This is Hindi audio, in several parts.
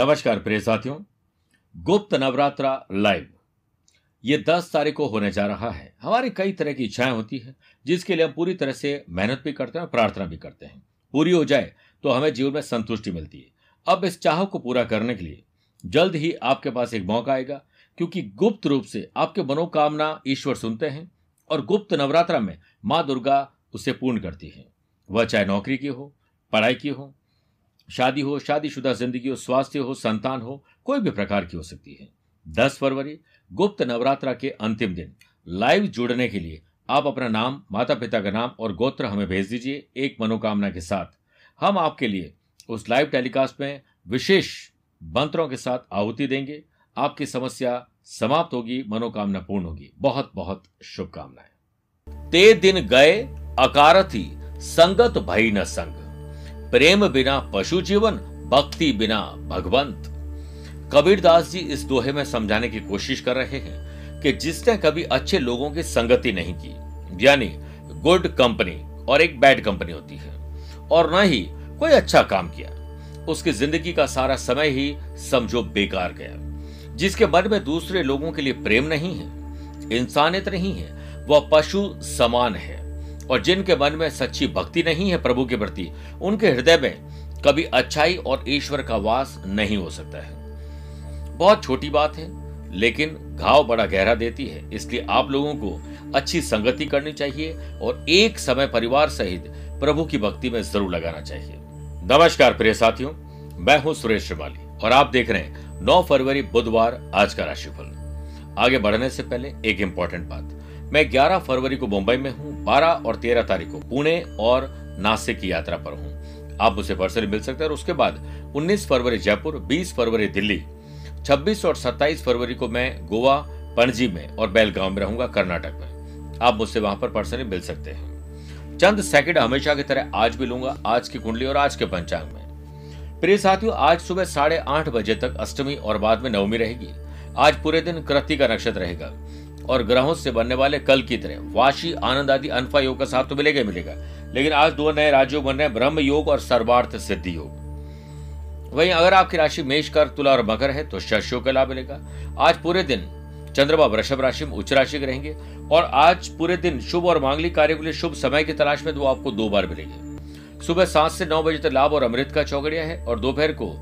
नमस्कार प्रिय साथियों, गुप्त नवरात्रा लाइव ये 10 तारीख को होने जा रहा है। हमारी कई तरह की इच्छाएँ होती है, जिसके लिए हम पूरी तरह से मेहनत भी करते हैं प्रार्थना भी करते हैं। पूरी हो जाए तो हमें जीवन में संतुष्टि मिलती है। अब इस चाह को पूरा करने के लिए जल्द ही आपके पास एक मौका आएगा, क्योंकि गुप्त रूप से आपके मनोकामना ईश्वर सुनते हैं और गुप्त नवरात्रा में माँ दुर्गा उसे पूर्ण करती है। वह चाहे नौकरी की हो, पढ़ाई की हो शादी हो, शादीशुदा ज़िंदगी हो, स्वास्थ्य हो, संतान हो, कोई भी प्रकार की हो सकती है। 10 फरवरी, गुप्त नवरात्रा के अंतिम दिन। लाइव जुड़ने के लिए आप अपना नाम माता पिता का नाम और गोत्र हमें भेज दीजिए एक मनोकामना के साथ। हम आपके लिए उस लाइव टेलीकास्ट में विशेष मंत्रों के साथ आहुति देंगे। आपकी समस्या समाप्त होगी, मनोकामना पूर्ण होगी। बहुत बहुत शुभकामनाएँ। ते दिन गए, अकारथी, संगत भई न संग। प्रेम बिना पशु जीवन, भक्ति बिना भगवंत। कबीरदास जी इस दोहे में समझाने की कोशिश कर रहे हैं कि जिसने कभी अच्छे लोगों की संगति नहीं की, यानी गुड कंपनी और एक बैड कंपनी होती है, और न ही कोई अच्छा काम किया, उसकी ज़िंदगी का सारा समय ही समझो बेकार गया, जिसके मन में दूसरे लोगों के लिए प्रेम नहीं है इंसानियत नहीं है, वह पशु समान है। और जिनके मन में सच्ची भक्ति नहीं है प्रभु के प्रति, उनके हृदय में कभी अच्छाई और ईश्वर का वास नहीं हो सकता है। बहुत छोटी बात है, लेकिन घाव बड़ा गहरा देती है। इसलिए आप लोगों को अच्छी संगति करनी चाहिए और एक समय परिवार सहित प्रभु की भक्ति में ज़रूर लगाना चाहिए। नमस्कार प्रिय साथियों, मैं हूँ सुरेश श्रिवाली और आप देख रहे हैं 9 फरवरी बुधवार आज का राशिफल। आगे बढ़ने से पहले एक इंपॉर्टेंट बात। मैं 11 फरवरी को मुंबई में हूँ 12 और 13 तारीख को पुणे और नासिक की यात्रा पर हूँ। आप मुझसे पर्सनली मिल सकते हैं और उसके बाद 19 फरवरी जयपुर 20 फरवरी दिल्ली 26 और 27 फरवरी को मैं गोवा, पणजी में और बेलगांव में रहूँगा, कर्नाटक में। आप मुझसे वहाँ पर पर्सनली मिल सकते हैं। चंद सेकंड हमेशा की तरह आज भी लूँगा, आज की कुंडली और आज के पंचांग में। प्रिय साथियों, आज सुबह साढ़े आठ बजे तक अष्टमी और बाद में नवमी रहेगी। आज पूरे दिन कृति का नक्षत्र रहेगा। और ग्रहों से बनने वाले कल की तरह। वाशी, आनंद आदि अनफा योग का साथ तो मिलेगा मिलेगा। लेकिन आज दो नए राजयोग बन रहे हैं, ब्रह्म योग और सर्वार्थ सिद्धि योग। वहीं अगर आपकी राशि मेष कर तुला और मकर है तो शश का लाभ मिलेगा। आज पूरे दिन चंद्रमा, वृषभ राशि में उच्च राशि के रहेंगे और आज पूरे दिन शुभ और मांगलिक कार्य के लिए शुभ समय की तलाश में तो आपको दो बार मिलेंगे। सुबह सात से नौ बजे तक लाभ और अमृत का चौगड़िया है और दोपहर को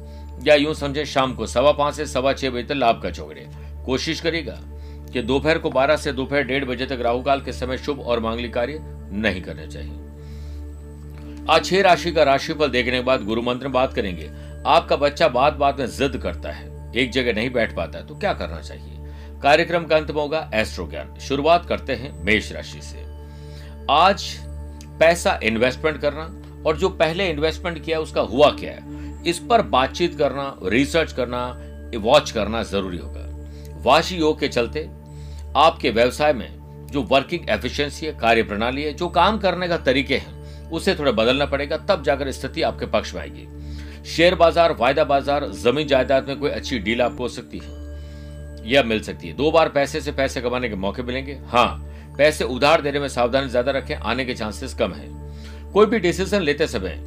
या यूँ समझे शाम को सवा पाँच से सवा छह बजे तक लाभ का चौगड़िया। कोशिश करेगा कि दोपहर को 12 से दोपहर डेढ़ बजे तक राहु काल के समय शुभ और मांगलिक कार्य नहीं करने चाहिए। आज छह राशि का राशिफल देखने के बाद गुरु मंत्र बात करेंगे। आपका बच्चा बात बात में जिद करता है, एक जगह नहीं बैठ पाता तो क्या करना चाहिए? कार्यक्रम का अंत में होगा एस्ट्रो ज्ञान। शुरुआत करते हैं मेष राशि से। आज पैसा इन्वेस्टमेंट करना और जो पहले इन्वेस्टमेंट किया उसका हुआ क्या है? इस पर बातचीत करना रिसर्च करना वॉच करना ज़रूरी होगा। वाशी योग के चलते आपके व्यवसाय में जो वर्किंग एफिशिएंसी है कार्य प्रणाली है, जो काम करने का तरीके हैं, उसे थोड़ा बदलना पड़ेगा, तब जाकर स्थिति आपके पक्ष में आएगी। शेयर बाज़ार, वायदा बाज़ार, ज़मीन जायदाद में कोई अच्छी डील आपको हो सकती है यह मिल सकती है। दो बार पैसे से पैसे कमाने के मौके मिलेंगे। हाँ पैसे उधार देने में सावधानी ज़्यादा रखें, आने के चांसेस कम है। कोई भी डिसीज़न लेते समय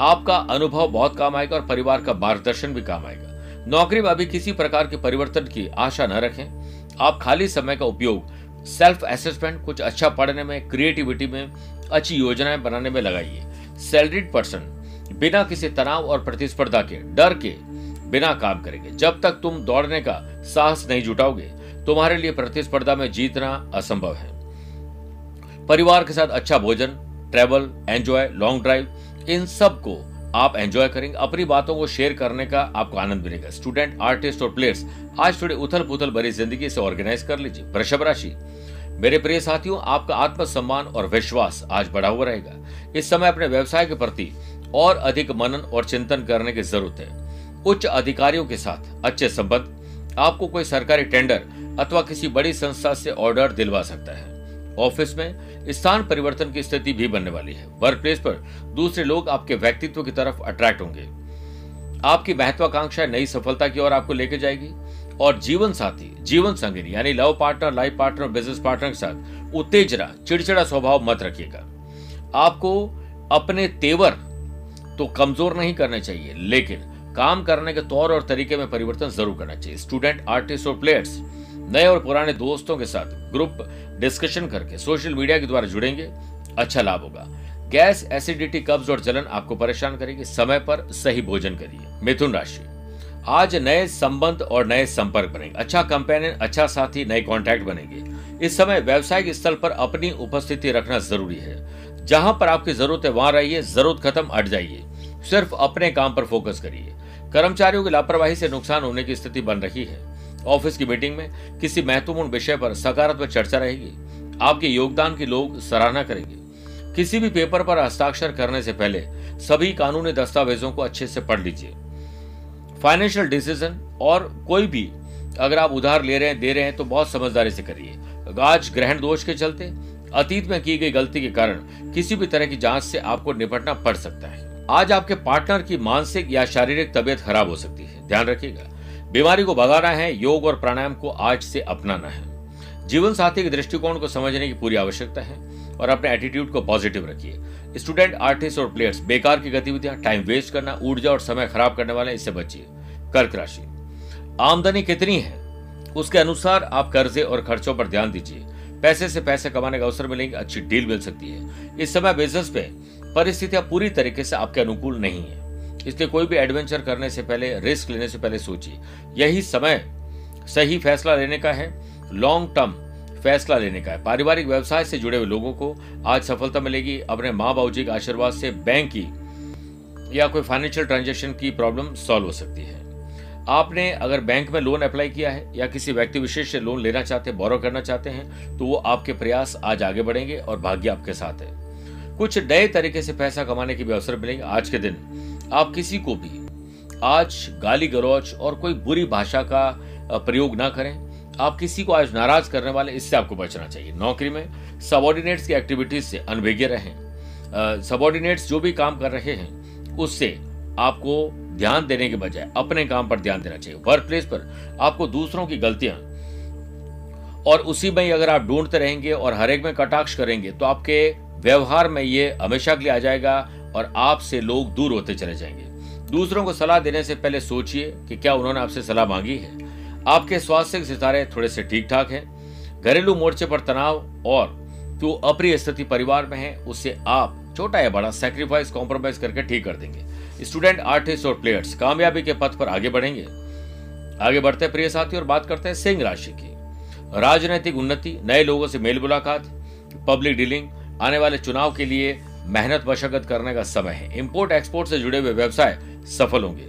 आपका अनुभव बहुत काम आएगा और परिवार का मार्गदर्शन भी काम आएगा। नौकरी में अभी किसी प्रकार के परिवर्तन की आशा न रखें। आप खाली समय का उपयोग सेल्फ असेसमेंट कुछ अच्छा पढ़ने में क्रिएटिविटी में, अच्छी योजनाएँ बनाने में लगाइए। सैलरीड पर्सन बिना किसी तनाव और प्रतिस्पर्धा के, डर के बिना काम करेंगे। जब तक तुम दौड़ने का साहस नहीं जुटाओगे, तुम्हारे लिए प्रतिस्पर्धा में जीतना असंभव है। परिवार के साथ अच्छा भोजन ट्रेवल एंजॉय लॉन्ग ड्राइव इन सबको आप एंजॉय करेंगे, अपनी बातों को शेयर करने का आपको आनंद मिलेगा। स्टूडेंट आर्टिस्ट और प्लेयर्स आज थोड़ी उथल पुथल भरी ज़िंदगी से ऑर्गेनाइज कर लीजिए। वृषभ राशि, मेरे प्रिय साथियों, आपका आत्मसम्मान और विश्वास आज बढ़ा हुआ रहेगा। इस समय अपने व्यवसाय के प्रति और अधिक मनन और चिंतन करने की ज़रूरत है। उच्च अधिकारियों के साथ अच्छे संबंध, आपको कोई सरकारी टेंडर अथवा किसी बड़ी संस्था से ऑर्डर दिलवा सकता है। ऑफ़िस में, स्थान परिवर्तन की स्थिति भी बनने वाली है। वर्क प्लेस पर दूसरे लोग आपके व्यक्तित्व की तरफ़ अट्रैक्ट होंगे। आपकी महत्वाकांक्षा नई सफलता की ओर आपको लेके जाएगी। और जीवन साथी, जीवन संगिनी, यानी love partner life partner business partner के साथ उत्तेजना, चिड़चिड़ा स्वभाव मत रखिएगा। आपको अपने तेवर तो कमज़ोर नहीं करने चाहिए, लेकिन काम करने के तौर और तरीके में परिवर्तन ज़रूर करना चाहिए। स्टूडेंट आर्टिस्ट और प्लेयर्स नए और पुराने दोस्तों के साथ ग्रुप डिस्कशन करके सोशल मीडिया के द्वारा जुड़ेंगे। अच्छा लाभ होगा। गैस, एसिडिटी, कब्ज और जलन आपको परेशान करेगी। समय पर सही भोजन करिए। मिथुन राशि। आज नए संबंध और नए संपर्क बनेंगे। अच्छा कंपेनियन अच्छा साथी, नए कॉन्टैक्ट बनेंगे। इस समय व्यवसायिक स्थल पर अपनी उपस्थिति रखना ज़रूरी है। जहाँ पर आपकी ज़रूरत है वहाँ रहिए, ज़रूरत खत्म अट जाइए। सिर्फ़ अपने काम पर फोकस करिए। कर्मचारियों की लापरवाही से नुकसान होने की स्थिति बन रही है। ऑफ़िस की मीटिंग में किसी महत्वपूर्ण विषय पर सकारात्मक चर्चा रहेगी। आपके योगदान की लोग सराहना करेंगे। किसी भी पेपर पर हस्ताक्षर करने से पहले सभी कानूनी दस्तावेजों को अच्छे से पढ़ लीजिए। फाइनेंशियल डिसीज़न और कोई भी अगर आप उधार ले रहे हैं, दे रहे हैं तो बहुत समझदारी से करिए। आज ग्रहण दोष के चलते, अतीत में की गई गलती के कारण किसी भी तरह की जाँच से आपको निपटना पड़ सकता है। आज आपके पार्टनर की मानसिक या शारीरिक तबियत खराब हो सकती है। ध्यान रखिएगा। बीमारी को भगाना है, योग और प्राणायाम को आज से अपनाना है। जीवन साथी के दृष्टिकोण को समझने की पूरी आवश्यकता है और अपने एटीट्यूड को पॉजिटिव रखिए। स्टूडेंट आर्टिस्ट और प्लेयर्स बेकार की गतिविधियाँ टाइम वेस्ट करना, ऊर्जा और समय खराब करने वाले, इससे बचिए। कर्क राशि। आमदनी कितनी है? उसके अनुसार आप कर्जे और खर्चों पर ध्यान दीजिए। पैसे से पैसे कमाने का अवसर मिलेंगे, अच्छी डील मिल सकती है। इस समय बिज़नेस पे परिस्थितियाँ पूरी तरीके से आपके अनुकूल नहीं है। इसलिए कोई भी एडवेंचर करने से पहले रिस्क लेने से पहले सोचिए। यही समय सही फैसला लेने का है लॉन्ग टर्म फैसला लेने का है। पारिवारिक व्यवसाय से जुड़े हुए लोगों को आज सफलता मिलेगी। अपने माँ बाबू जी के आशीर्वाद से बैंक की या कोई फाइनेंशियल ट्रांजेक्शन की प्रॉब्लम सॉल्व हो सकती है। आपने अगर बैंक में लोन अप्लाई किया है या किसी व्यक्ति विशेष से लोन लेना चाहते हैं बोरो करना चाहते हैं तो वो आपके प्रयास आज आगे बढ़ेंगे और भाग्य आपके साथ है। कुछ नए तरीके से पैसा कमाने के भी अवसर मिलेंगे। आज के दिन आप किसी को भी आज गाली गलौच और कोई बुरी भाषा का प्रयोग ना करें। आप किसी को आज नाराज़ करने वाले, इससे आपको बचना चाहिए। नौकरी में सबॉर्डिनेट्स की एक्टिविटीज़ से अनभिज्ञ रहें। सबॉर्डिनेट्स जो भी काम कर रहे हैं, उससे आपको ध्यान देने के बजाय अपने काम पर ध्यान देना चाहिए। वर्क प्लेस पर आपको दूसरों की गलतियाँ और उसी में अगर आप ढूंढते रहेंगे और हर एक में कटाक्ष करेंगे तो आपके व्यवहार में ये हमेशा के लिए आ जाएगा। और आपसे लोग दूर होते चले जाएँगे। दूसरों को सलाह देने से पहले सोचिए कि क्या उन्होंने आपसे सलाह मांगी है। आपके स्वास्थ्य के सितारे थोड़े से ठीक ठाक है। घरेलू मोर्चे पर तनाव और जो अप्रिय स्थिति परिवार में है, उससे आप छोटा या बड़ा सेक्रीफाइस कॉम्प्रोमाइज करके ठीक कर देंगे। स्टूडेंट आर्टिस्ट और प्लेयर्स कामयाबी के पथ पर आगे बढ़ेंगे। आगे बढ़ते प्रिय साथी और बात करते हैं सिंह राशि की। राजनीतिक उन्नति, नए लोगों से मेल मुलाकात पब्लिक डीलिंग आने वाले चुनाव के लिए मेहनत मशक्कत करने का समय है। इंपोर्ट एक्सपोर्ट से जुड़े हुए व्यवसाय सफल होंगे।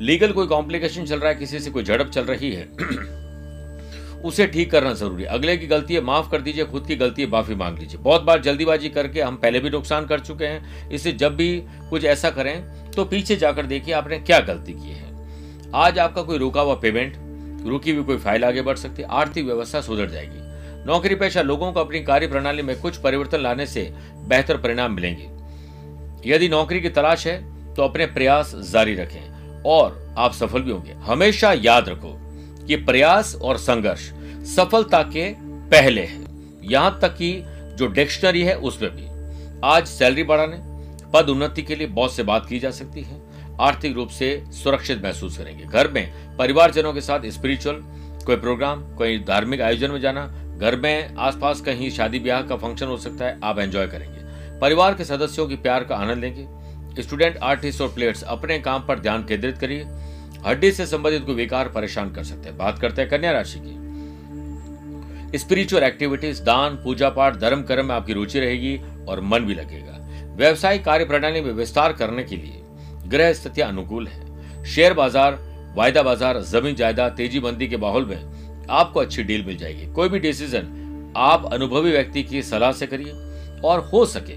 लीगल कोई कॉम्प्लिकेशन चल रहा है, किसी से कोई झड़प चल रही है, उसे ठीक करना ज़रूरी है। अगले की गलती है, माफ़ कर दीजिए, खुद की गलती है, माफ़ी मांग लीजिए। बहुत बार जल्दीबाजी करके हम पहले भी नुकसान कर चुके हैं। इससे जब भी कुछ ऐसा करें तो पीछे जाकर देखिए आपने क्या गलती की है। आज आपका कोई रुका हुआ पेमेंट रुकी हुई कोई फ़ाइल आगे बढ़ सकती है, आर्थिक व्यवस्था सुधर जाएगी। नौकरी पेशा लोगों को अपनी कार्य प्रणाली में कुछ परिवर्तन लाने से बेहतर परिणाम मिलेंगे। यदि नौकरी की तलाश है तो अपने प्रयास जारी रखें और आप सफल भी होंगे। हमेशा याद रखो कि प्रयास और संघर्ष सफलता के पहले है। यहाँ तक कि जो डिक्शनरी है, उसमें भी। आज सैलरी बढ़ाने, पद उन्नति के लिए बहुत से बात की जा सकती है। आर्थिक रूप से सुरक्षित महसूस करेंगे। घर में परिवारजनों के साथ स्पिरिचुअल कोई प्रोग्राम कोई धार्मिक आयोजन में जाना घर में, आसपास कहीं शादी ब्याह का फ़ंक्शन हो सकता है, आप एंजॉय करेंगे। परिवार के सदस्यों की प्यार का आनंद लेंगे। स्टूडेंट आर्टिस्ट और प्लेयर्स अपने काम पर ध्यान केंद्रित करिए। हड्डी से संबंधित कोई विकार परेशान कर सकते हैं। बात करते हैं कन्या राशि की। स्पिरिचुअल एक्टिविटीज़ दान, पूजा पाठ, धर्म कर्म में आपकी रुचि रहेगी और मन भी लगेगा। व्यवसायिक कार्य प्रणाली में विस्तार करने के लिए ग्रह स्थितियाँ अनुकूल है। शेयर बाज़ार, वायदा बाज़ार, ज़मीन जायदाद, तेज़ी मंदी के माहौल में आपको अच्छी डील मिल जाएगी। कोई भी डिसीज़न आप अनुभवी व्यक्ति की सलाह से करिए और हो सके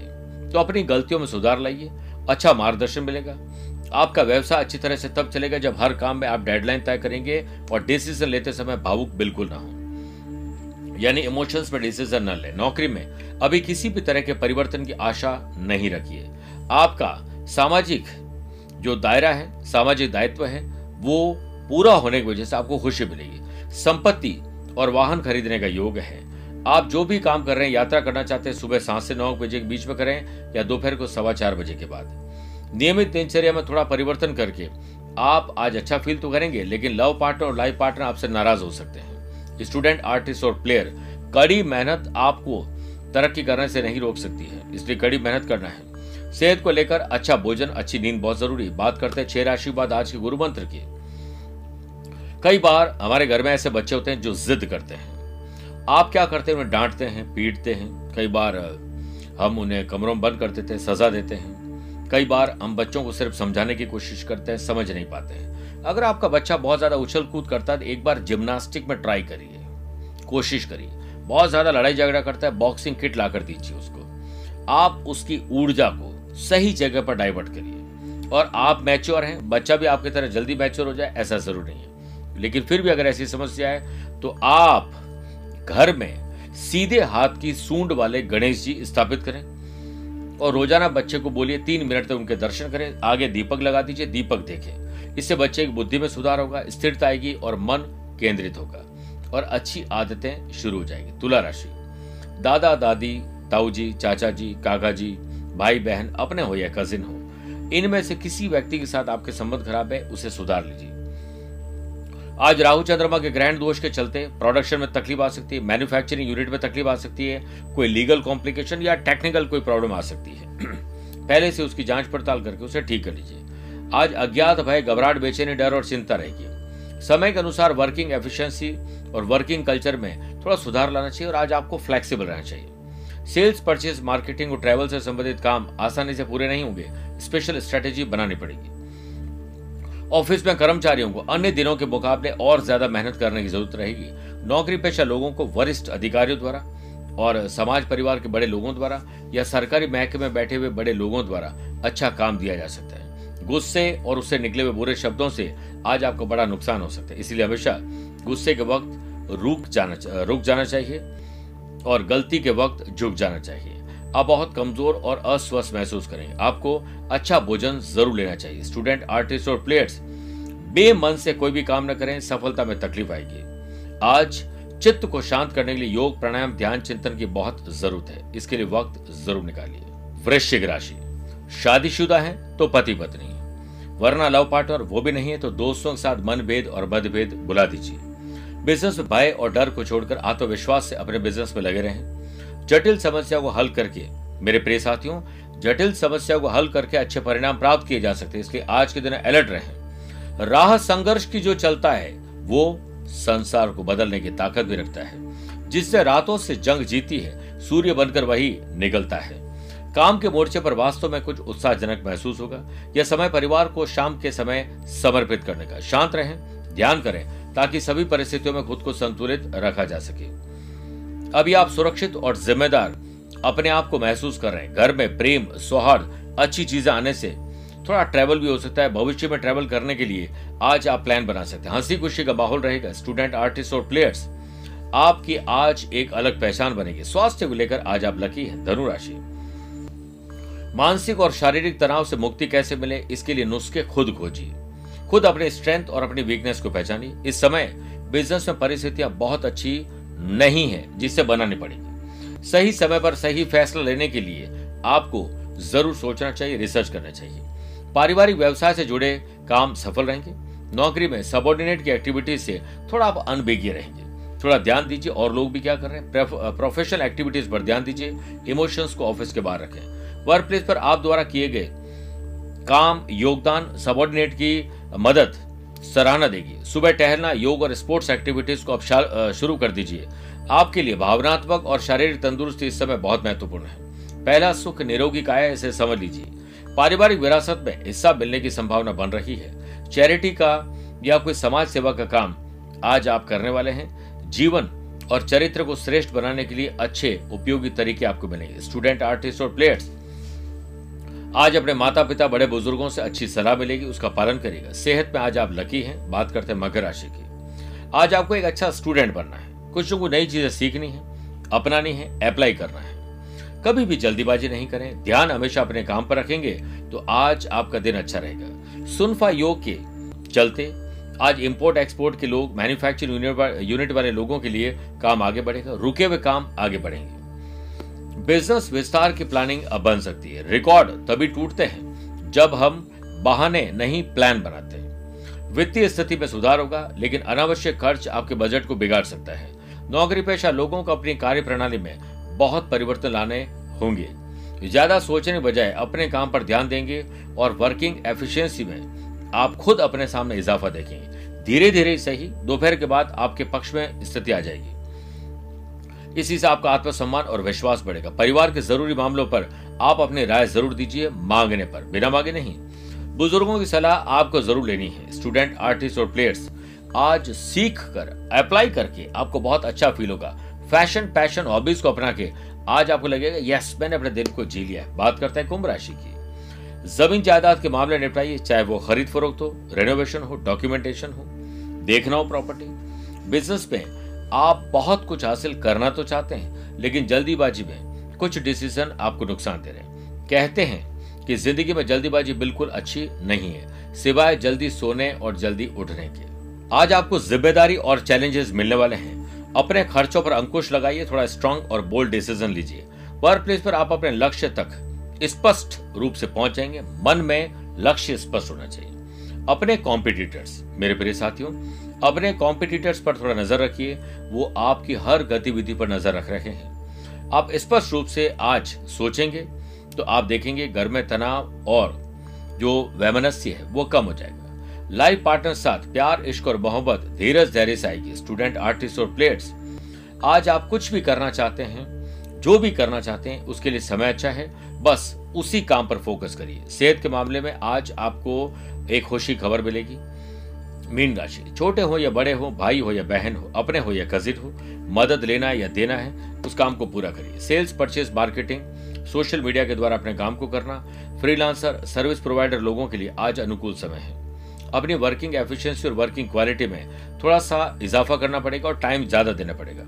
तो अपनी गलतियों में सुधार लाइए। अच्छा मार्गदर्शन मिलेगा। आपका व्यवसाय अच्छी तरह से तब चलेगा जब हर काम में आप डेडलाइन तय करेंगे और डिसीज़न लेते समय भावुक बिल्कुल ना हो। यानी इमोशंस में डिसीज़न न ले। नौकरी में अभी किसी भी तरह के परिवर्तन की आशा नहीं रखिए। आपका सामाजिक जो दायरा है, सामाजिक दायित्व है, वो पूरा होने की वजह से आपको खुशी मिलेगी। संपत्ति और वाहन खरीदने का योग है। आप जो भी काम कर रहे हैं, यात्रा करना चाहते हैं, सुबह सात से नौ बजे के बीच में करें या दोपहर को सवा चार बजे के बाद। नियमित दिनचर्या में थोड़ा परिवर्तन करके आप आज अच्छा फील तो करेंगे, लेकिन लव पार्टनर और लाइफ पार्टनर आपसे नाराज़ हो सकते हैं। स्टूडेंट, आर्टिस्ट और प्लेयर, कड़ी मेहनत आपको तरक्की करने से नहीं रोक सकती है, इसलिए कड़ी मेहनत करना है। सेहत को लेकर अच्छा भोजन, अच्छी नींद बहुत ज़रूरी। बात करते हैं छह राशि बाद आज के गुरु मंत्र की। कई बार हमारे घर में ऐसे बच्चे होते हैं जो जिद करते हैं। आप क्या करते हैं? उन्हें डांटते हैं, पीटते हैं। कई बार हम उन्हें कमरों में बंद कर देते हैं, सजा देते हैं। कई बार हम बच्चों को सिर्फ़ समझाने की कोशिश करते हैं, समझ नहीं पाते हैं। अगर आपका बच्चा बहुत ज़्यादा उछल कूद करता है तो एक बार जिम्नास्टिक में ट्राई करिए। कोशिश करिए। बहुत ज़्यादा लड़ाई झगड़ा करता है, बॉक्सिंग किट ला कर दीजिए उसको। आप उसकी ऊर्जा को सही जगह पर डाइवर्ट करिए। और आप मैच्योर हैं, बच्चा भी आपकी तरह जल्दी मैच्योर हो जाए, ऐसा ज़रूर नहीं है। लेकिन फिर भी अगर ऐसी समस्या है तो आप घर में सीधे हाथ की सूंड वाले गणेश जी स्थापित करें और रोज़ाना बच्चे को बोलिए, तीन मिनट तक उनके दर्शन करें, आगे दीपक लगा दीजिए, दीपक देखें। इससे बच्चे की बुद्धि में सुधार होगा, स्थिरता आएगी और मन केंद्रित होगा और अच्छी आदतें शुरू हो जाएगी। तुला राशि। दादा, दादी ताऊ जी चाचा जी काका जी भाई बहन अपने हो या कजिन हो, इनमें से किसी व्यक्ति के साथ आपके संबंध खराब है, उसे सुधार लीजिए। आज राहु चंद्रमा के ग्रैंड दोष के चलते प्रोडक्शन में तकलीफ़ आ सकती है मैन्युफैक्चरिंग यूनिट में तकलीफ़ आ सकती है, कोई लीगल कॉम्प्लिकेशन या टेक्निकल कोई प्रॉब्लम आ सकती है। पहले से उसकी जाँच पड़ताल करके उसे ठीक कर लीजिए। आज अज्ञात भय, घबराहट, बेचैनी, डर और चिंता रहेगी। समय के अनुसार वर्किंग एफिशिएंसी और वर्किंग कल्चर में थोड़ा सुधार लाना चाहिए और आज आपको फ्लेक्सिबल रहना चाहिए। सेल्स परचेज मार्केटिंग और ट्रैवल से संबंधित काम आसानी से पूरे नहीं होंगे। स्पेशल स्ट्रेटेजी बनानी पड़ेगी। ऑफ़िस में कर्मचारियों को अन्य दिनों के मुकाबले और ज़्यादा मेहनत करने की ज़रूरत रहेगी। नौकरी पेशा लोगों को वरिष्ठ अधिकारियों द्वारा और समाज परिवार के बड़े लोगों द्वारा या सरकारी महकमे में बैठे हुए बड़े लोगों द्वारा अच्छा काम दिया जा सकता है। गुस्से और उससे निकले हुए बुरे शब्दों से आज आपको बड़ा नुकसान हो सकता है। इसलिए हमेशा गुस्से के वक्त रुक जाना रुक जाना चाहिए और गलती के वक्त झुक जाना चाहिए। आप बहुत कमज़ोर और अस्वस्थ महसूस करेंगे। आपको अच्छा भोजन ज़रूर लेना चाहिए। स्टूडेंट आर्टिस्ट और प्लेयर्स बेमन से कोई भी काम न करें, सफलता में तकलीफ़ आएगी। आज चित्त को शांत करने के लिए योग, प्राणायाम, ध्यान, चिंतन की बहुत ज़रूरत है। इसके लिए वक्त ज़रूर निकालिए। वृश्चिक राशि, शादीशुदा है तो पति पत्नी, वरना लव पार्टनर वो भी नहीं है तो दोस्तों के साथ मन भेद और मतभेद बुला दीजिए। बिज़नेस में भय और डर को छोड़कर आत्मविश्वास से अपने बिज़नेस में लगे रहें। जटिल समस्या को हल करके, मेरे प्रिय साथियों, जटिल समस्या को हल करके अच्छे परिणाम प्राप्त किए जा सकते हैं। इसलिए आज के दिन अलर्ट रहें। राह संघर्ष की जो चलता है, वो संसार को बदलने की ताकत भी रखता है, जिससे रातों से जंग जीती है, सूर्य बनकर वही निकलता है। काम के मोर्चे पर वास्तव में कुछ उत्साहजनक महसूस होगा यह समय परिवार को शाम के समय समर्पित करने का। शांत रहें, ध्यान करें, ताकि सभी परिस्थितियों में खुद को संतुलित रखा जा सके। अभी आप सुरक्षित और जिम्मेदार अपने आप को महसूस कर रहे हैं। घर में प्रेम, सौहार्द, अच्छी चीज़ें आने से थोड़ा ट्रैवल भी हो सकता है। भविष्य में ट्रैवल करने के लिए आज आप प्लान बना सकते हैं। हँसी खुशी का माहौल रहेगा। स्टूडेंट आर्टिस्ट और प्लेयर्स आपकी आज एक अलग पहचान बनेगी। स्वास्थ्य को लेकर आज आप लकी है। धनुराशि मानसिक और शारीरिक तनाव से मुक्ति कैसे मिले, इसके लिए नुस्खे खुद खोजिए। खुद अपने स्ट्रेंथ और अपनी वीकनेस को पहचानिए। इस समय बिज़नेस में परिस्थितियाँ बहुत अच्छी नहीं है, जिससे बनानी पड़ेगी। सही समय पर सही फैसला लेने के लिए आपको ज़रूर सोचना चाहिए, रिसर्च करना चाहिए। पारिवारिक व्यवसाय से जुड़े काम सफल रहेंगे। नौकरी में सबॉर्डिनेट की एक्टिविटीज़ से थोड़ा आप अनबेगी रहेंगे। थोड़ा ध्यान दीजिए, और लोग भी क्या कर रहे हैं? प्रोफेशनल एक्टिविटीज़ पर ध्यान दीजिए। इमोशंस को ऑफ़िस के बाहर रखें। वर्क प्लेस पर आप द्वारा किए गए काम, योगदान सबॉर्डिनेट की मदद सराहना देगी। सुबह टहलना, योग और स्पोर्ट्स एक्टिविटीज़ को अब शुरू कर दीजिए। आपके लिए भावनात्मक और शारीरिक तंदुरुस्ती इस समय बहुत महत्वपूर्ण है। पहला सुख निरोगी का है, इसे समझ लीजिए। पारिवारिक विरासत में हिस्सा मिलने की संभावना बन रही है। चैरिटी का या कोई समाज सेवा का काम आज आप करने वाले हैं। जीवन और चरित्र को श्रेष्ठ बनाने के लिए अच्छे, उपयोगी तरीके आपको मिलेंगे। स्टूडेंट आर्टिस्ट और प्लेयर्स आज अपने माता पिता बड़े बुज़ुर्गों से अच्छी सलाह मिलेगी, उसका पालन करेगा सेहत में आज आप लकी हैं, बात करते हैं मकर राशि की। आज आपको एक अच्छा स्टूडेंट बनना है। कुछ को नई चीज़ें सीखनी है, अपनानी है अप्लाई करना है। कभी भी जल्दीबाजी नहीं करें, ध्यान हमेशा अपने काम पर रखेंगे तो आज आपका दिन अच्छा रहेगा। सुनफा योग के चलते आज इंपोर्ट एक्सपोर्ट के लोग मैन्युफैक्चरिंग यूनिट वाले लोगों के लिए काम आगे बढ़ेगा, रुके हुए काम आगे बढ़ेंगे। बिज़नेस विस्तार की प्लानिंग अब बन सकती है। रिकॉर्ड तभी टूटते हैं जब हम बहाने नहीं प्लान बनाते। वित्तीय स्थिति में सुधार होगा, लेकिन अनावश्यक खर्च आपके बजट को बिगाड़ सकता है। नौकरी पेशा लोगों को अपनी कार्य प्रणाली में बहुत परिवर्तन लाने होंगे। ज़्यादा सोचने बजाय अपने काम पर ध्यान देंगे और वर्किंग एफिशिएंसी में आप खुद अपने सामने इजाफा देखेंगे। धीरे धीरे सही, दोपहर के बाद आपके पक्ष में स्थिति आ जाएगी। इसी से आपका आत्मसम्मान और विश्वास बढ़ेगा। परिवार के ज़रूरी मामलों पर आप अपनी राय ज़रूर दीजिए, मांगने पर। बिना मांगे नहीं। बुज़ुर्गों की सलाह आपको ज़रूर लेनी है। स्टूडेंट, आर्टिस्ट और प्लेयर्स, आज सीख कर अप्लाई करके आपको बहुत अच्छा फील होगा। फ़ैशन पैशन हॉबीज को अपना के आज आपको लगेगा यस मैंने अपने दिल को जी लिया है। बात करते हैं कुंभ राशि की। ज़मीन जायदाद के मामले निपटाइए, चाहे वो खरीद फरोख्त हो रेनोवेशन हो डॉक्यूमेंटेशन हो, देखना हो प्रॉपर्टी बिज़नेस में आप बहुत कुछ हासिल करना तो चाहते हैं, लेकिन जल्दीबाजी में कुछ डिसीज़न आपको नुकसान दे रहे हैं। कहते हैं कि ज़िंदगी में जल्दीबाजी बिल्कुल अच्छी नहीं है, सिवाय जल्दी सोने और जल्दी उठने के। आज आपको ज़िम्मेदारी और चैलेंजेस मिलने वाले हैं। अपने खर्चों पर अंकुश लगाइए, थोड़ा स्ट्रांग और बोल्ड डिसीज़न लीजिए। वर्क प्लेस पर आप अपने लक्ष्य तक स्पष्ट रूप से पहुँच जाएँगे मन में लक्ष्य स्पष्ट होना चाहिए। अपने कॉम्पिटिटर्स मेरे प्रिय साथियों, अपने कॉम्पिटिटर्स पर थोड़ा नज़र रखिए। वो आपकी हर गतिविधि पर नज़र रख रहे हैं। आप स्पष्ट रूप से आज सोचेंगे तो आप देखेंगे घर में तनाव और जो वैमनस्य है, वो कम हो जाएगा। लाइफ पार्टनर साथ, प्यार, इश्क और मोहब्बत, धीरज, धैर्य से आएगी। स्टूडेंट आर्टिस्ट और प्लेयर्स आज आप कुछ भी करना चाहते हैं, जो भी करना चाहते हैं, उसके लिए समय अच्छा है। बस उसी काम पर फोकस करिए। सेहत के मामले में आज आपको एक खुशी खबर मिलेगी। मीन राशि, छोटे हो या बड़े हो, भाई हो या बहन हो, अपने हो या कजिन हो, मदद लेना या देना है, उस काम को पूरा करिए। Sales purchase marketing social media के द्वारा अपने काम को करना फ्रीलांसर सर्विस प्रोवाइडर लोगों के लिए आज अनुकूल समय है। अपनी वर्किंग एफिशिएंसी और वर्किंग क्वालिटी में थोड़ा सा इजाफा करना पड़ेगा और टाइम ज़्यादा देना पड़ेगा।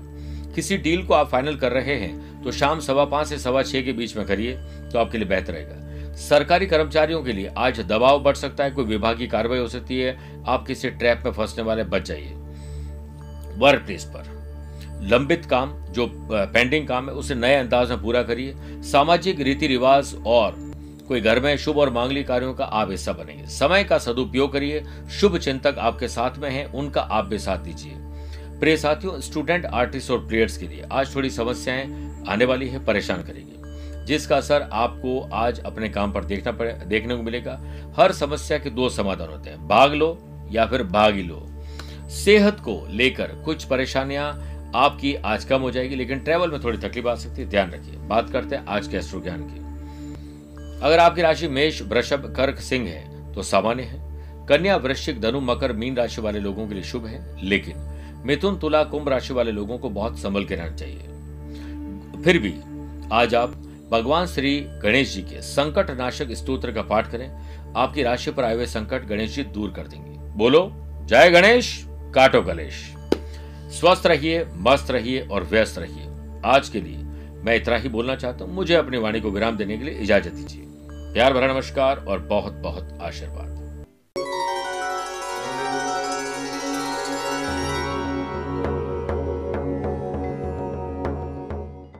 किसी डील को आप फाइनल कर रहे हैं तो शाम सवा पाँच से सवा छह के बीच में करिए तो आपके लिए बेहतर रहेगा। सरकारी कर्मचारियों के लिए आज दबाव बढ़ सकता है, कोई विभागीय कार्रवाई हो सकती है, आप किसी ट्रैप में फंसने वाले, बच जाइए। वर्क प्लेस पर। लंबित काम, जो पेंडिंग काम है, उसे नए अंदाज में पूरा करिए। सामाजिक रीति रिवाज और कोई घर में शुभ और मांगलिक कार्यों का आप हिस्सा बनेंगे। समय का सदुपयोग करिए। शुभ चिंतक आपके साथ में हैं, उनका आप भी साथ दीजिए। प्रिय साथियों स्टूडेंट आर्टिस्ट और प्लेयर्स के लिए आज थोड़ी समस्याएँ आने वाली है, परेशान करेगी। जिसका असर आपको आज अपने काम पर देखना पड़े, देखने को मिलेगा। हर समस्या के दो समाधान होते हैं, भाग लो या फिर भाग ही लो। सेहत को लेकर कुछ परेशानियाँ आपकी आज कम हो जाएगी, लेकिन ट्रेवल में थोड़ी तकलीफ़ आ सकती है, ध्यान रखिए। बात करते हैं आज के एस्ट्रो ज्ञान की। अगर आपकी राशि मेष, वृषभ, कर्क, सिंह है तो सामान्य है। कन्या, वृश्चिक, धनु, मकर, मीन राशि वाले लोगों के लिए शुभ है, लेकिन मिथुन, तुला, कुंभ राशि वाले लोगों को बहुत संभल के रहना चाहिए। फिर भी आज आप भगवान श्री गणेश जी के संकट नाशक स्त्रोत्र का पाठ करें। आपकी राशि पर आए हुए संकट गणेश जी दूर कर देंगे। बोलो, जय गणेश, काटो कलेश। स्वस्थ रहिए, मस्त रहिए और व्यस्त रहिए। आज के लिए मैं इतना ही बोलना चाहता हूँ। मुझे अपनी वाणी को विराम देने के लिए इजाज़त दीजिए। प्यार भरा नमस्कार और बहुत बहुत आशीर्वाद।